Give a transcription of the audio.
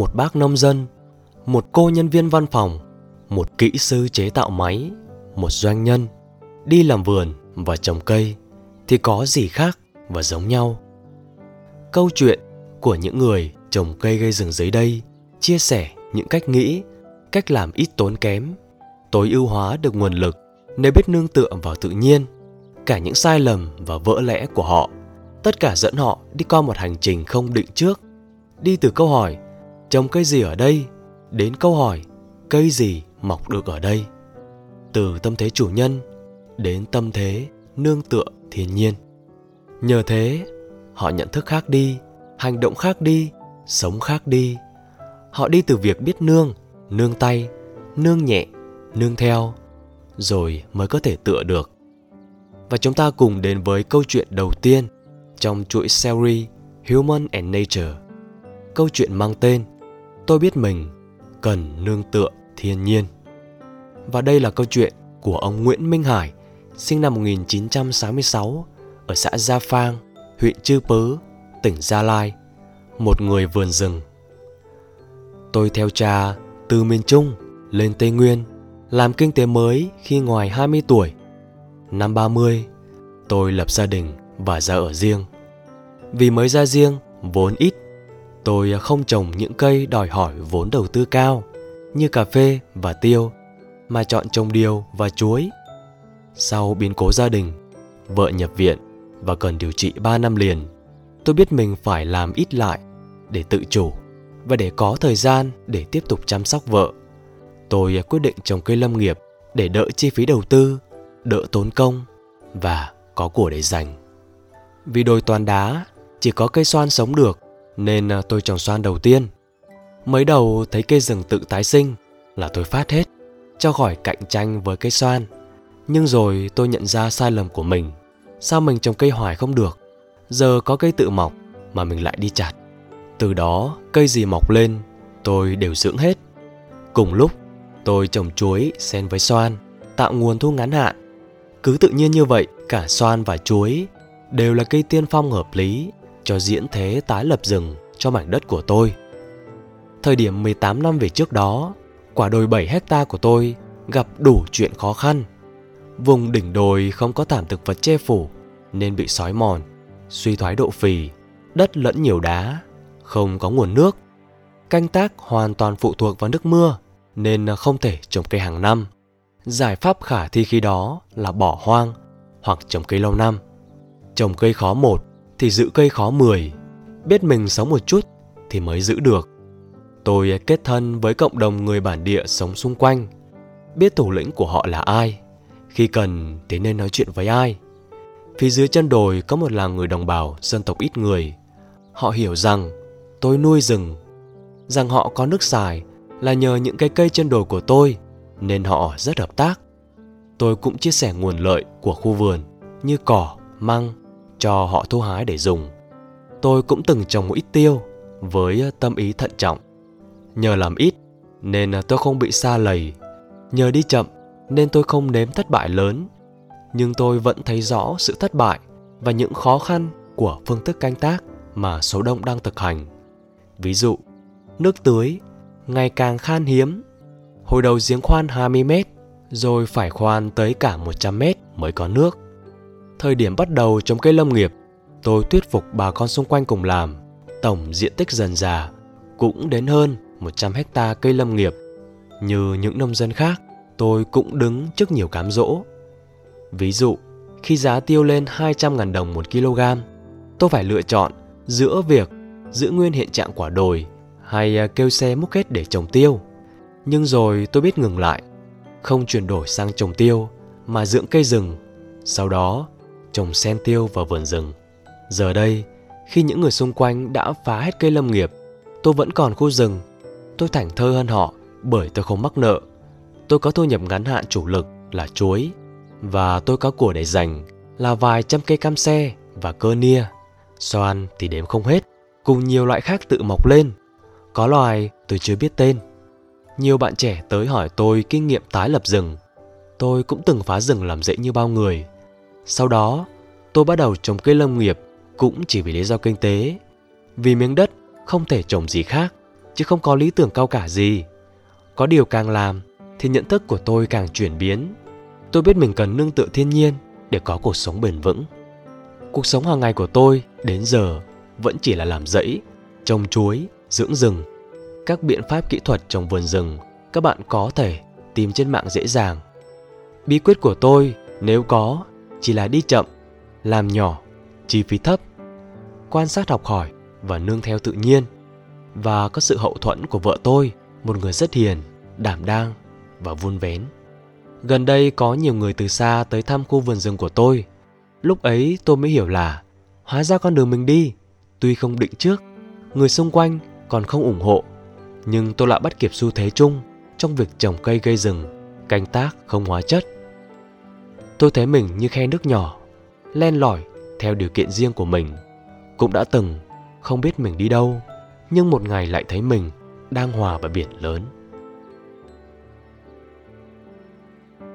một bác nông dân, một cô nhân viên văn phòng, một kỹ sư chế tạo máy, một doanh nhân. Đi làm vườn và trồng cây thì có gì khác và giống nhau. Câu chuyện của những người trồng cây gây rừng dưới đây chia sẻ những cách nghĩ, cách làm ít tốn kém, tối ưu hóa được nguồn lực nếu biết nương tựa vào tự nhiên, cả những sai lầm và vỡ lẽ của họ, tất cả dẫn họ đi qua một hành trình không định trước, đi từ câu hỏi trồng cây gì ở đây đến câu hỏi cây gì mọc được ở đây. Từ tâm thế chủ nhân đến tâm thế nương tựa thiên nhiên. Nhờ thế, họ nhận thức khác đi, hành động khác đi, sống khác đi. Họ đi từ việc biết nương, nương tay, nương nhẹ, nương theo, rồi mới có thể tựa được. Và chúng ta cùng đến với câu chuyện đầu tiên trong chuỗi series Human and Nature. Câu chuyện mang tên Tôi biết mình cần nương tựa thiên nhiên. Và đây là câu chuyện của ông Nguyễn Minh Hải, sinh năm 1966 ở xã Gia Phang, huyện Chư Pứ, tỉnh Gia Lai, một người vườn rừng. Tôi theo cha từ miền Trung lên Tây Nguyên làm kinh tế mới khi ngoài 20 tuổi. Năm 30, tôi lập gia đình và ra ở riêng. Vì mới ra riêng, vốn ít, tôi à, không trồng những cây đòi hỏi vốn đầu tư cao như cà phê và tiêu, mà chọn trồng điều và chuối. Sau biến cố gia đình, vợ nhập viện và cần điều trị 3 năm liền, tôi biết mình phải làm ít lại để tự chủ và để có thời gian để tiếp tục chăm sóc vợ. Tôi à, quyết định trồng cây lâm nghiệp để đỡ chi phí đầu tư, đỡ tốn công và có của để dành. Vì đồi toàn đá chỉ có cây xoan sống được nên à, tôi trồng xoan đầu tiên. Mới đầu thấy cây rừng tự tái sinh là tôi phát hết, cho khỏi cạnh tranh với cây xoan. Nhưng rồi tôi nhận ra sai lầm của mình. Sao mình trồng cây hoài không được? Giờ có cây tự mọc mà mình lại đi chặt. Từ đó, cây gì mọc lên, tôi đều dưỡng hết. Cùng lúc, tôi trồng chuối xen với xoan, tạo nguồn thu ngắn hạn. Cứ tự nhiên như vậy, cả xoan và chuối đều là cây tiên phong hợp lý cho diễn thế tái lập rừng cho mảnh đất của tôi. Thời điểm 18 năm về trước đó, quả đồi 7 hecta của tôi gặp đủ chuyện khó khăn. Vùng đỉnh đồi không có thảm thực vật che phủ nên bị sói mòn, suy thoái độ phì, đất lẫn nhiều đá, không có nguồn nước. Canh tác hoàn toàn phụ thuộc vào nước mưa nên không thể trồng cây hàng năm. Giải pháp khả thi khi đó là bỏ hoang hoặc trồng cây lâu năm. Trồng cây khó một thì giữ cây khó mười. Biết mình sống một chút thì mới giữ được. Tôi kết thân với cộng đồng người bản địa sống xung quanh, biết thủ lĩnh của họ là ai, khi cần thì nên nói chuyện với ai. Phía dưới chân đồi có một làng người đồng bào dân tộc ít người. Họ hiểu rằng tôi nuôi rừng, rằng họ có nước xài là nhờ những cái cây chân đồi của tôi nên họ rất hợp tác. Tôi cũng chia sẻ nguồn lợi của khu vườn như cỏ, măng cho họ thu hái để dùng. Tôi cũng từng trồng một ít tiêu với ờ, tâm ý thận trọng Nhờ làm ít nên ờ, tôi không bị xa lầy. Nhờ đi chậm nên tôi không nếm thất bại lớn. Nhưng tôi vẫn thấy rõ sự thất bại và những khó khăn của phương thức canh tác mà số đông đang thực hành. Ví dụ, nước tưới ngày càng khan hiếm. Hồi đầu giếng khoan 20 mét, rồi phải khoan tới cả 100 mét mới có nước. Thời điểm bắt đầu trồng cây lâm nghiệp, tôi thuyết phục bà con xung quanh cùng làm. Tổng diện tích dần già cũng đến hơn 100 hecta cây lâm nghiệp. Như những nông dân khác, tôi cũng đứng trước nhiều cám dỗ. Ví dụ, khi giá tiêu lên 200.000 đồng một kg, tôi phải lựa chọn giữa việc giữ nguyên hiện trạng quả đồi hay à, kêu xe múc hết để trồng tiêu. Nhưng rồi tôi biết ngừng lại, không chuyển đổi sang trồng tiêu mà dưỡng cây rừng, sau đó trồng sen tiêu và vườn rừng. Giờ đây, khi những người xung quanh đã phá hết cây lâm nghiệp, tôi vẫn còn khu rừng tôi thảnh thơi hơn họ bởi tôi không mắc nợ. Tôi có thu nhập ngắn hạn chủ lực là chuối và tôi có của để dành là vài trăm cây cam xe và cơ nia. Xoan thì đếm không hết, cùng nhiều loại khác tự mọc lên. Có loài tôi chưa biết tên. Nhiều bạn trẻ tới hỏi tôi kinh nghiệm tái lập rừng. Tôi cũng từng phá rừng làm dễ như bao người. Sau đó, tôi bắt đầu trồng cây lâm nghiệp cũng chỉ vì lý do kinh tế. Vì miếng đất không thể trồng gì khác chứ không có lý tưởng cao cả gì. Có điều càng làm thì nhận thức của tôi càng chuyển biến. Tôi biết mình cần nương tựa thiên nhiên để có cuộc sống bền vững. Cuộc sống hàng ngày của tôi đến giờ vẫn chỉ là làm rẫy, trồng chuối, dưỡng rừng. Các biện pháp kỹ thuật trồng vườn rừng các bạn có thể tìm trên mạng dễ dàng. Bí quyết của tôi nếu có chỉ là đi chậm, làm nhỏ, chi phí thấp, quan sát học hỏi và nương theo tự nhiên và có sự hậu thuẫn của vợ tôi, một người rất hiền, đảm đang và vun vén. Gần đây có nhiều người từ xa tới thăm khu vườn rừng của tôi. Lúc ấy tôi mới hiểu là hóa ra con đường mình đi, tuy không định trước, người xung quanh còn không ủng hộ, nhưng tôi lại bắt kịp xu thế chung trong việc trồng cây gây rừng, canh tác không hóa chất. Tôi thấy mình như khe nước nhỏ, len lỏi theo điều kiện riêng của mình. Cũng đã từng không biết mình đi đâu, nhưng một ngày lại thấy mình đang hòa vào biển lớn.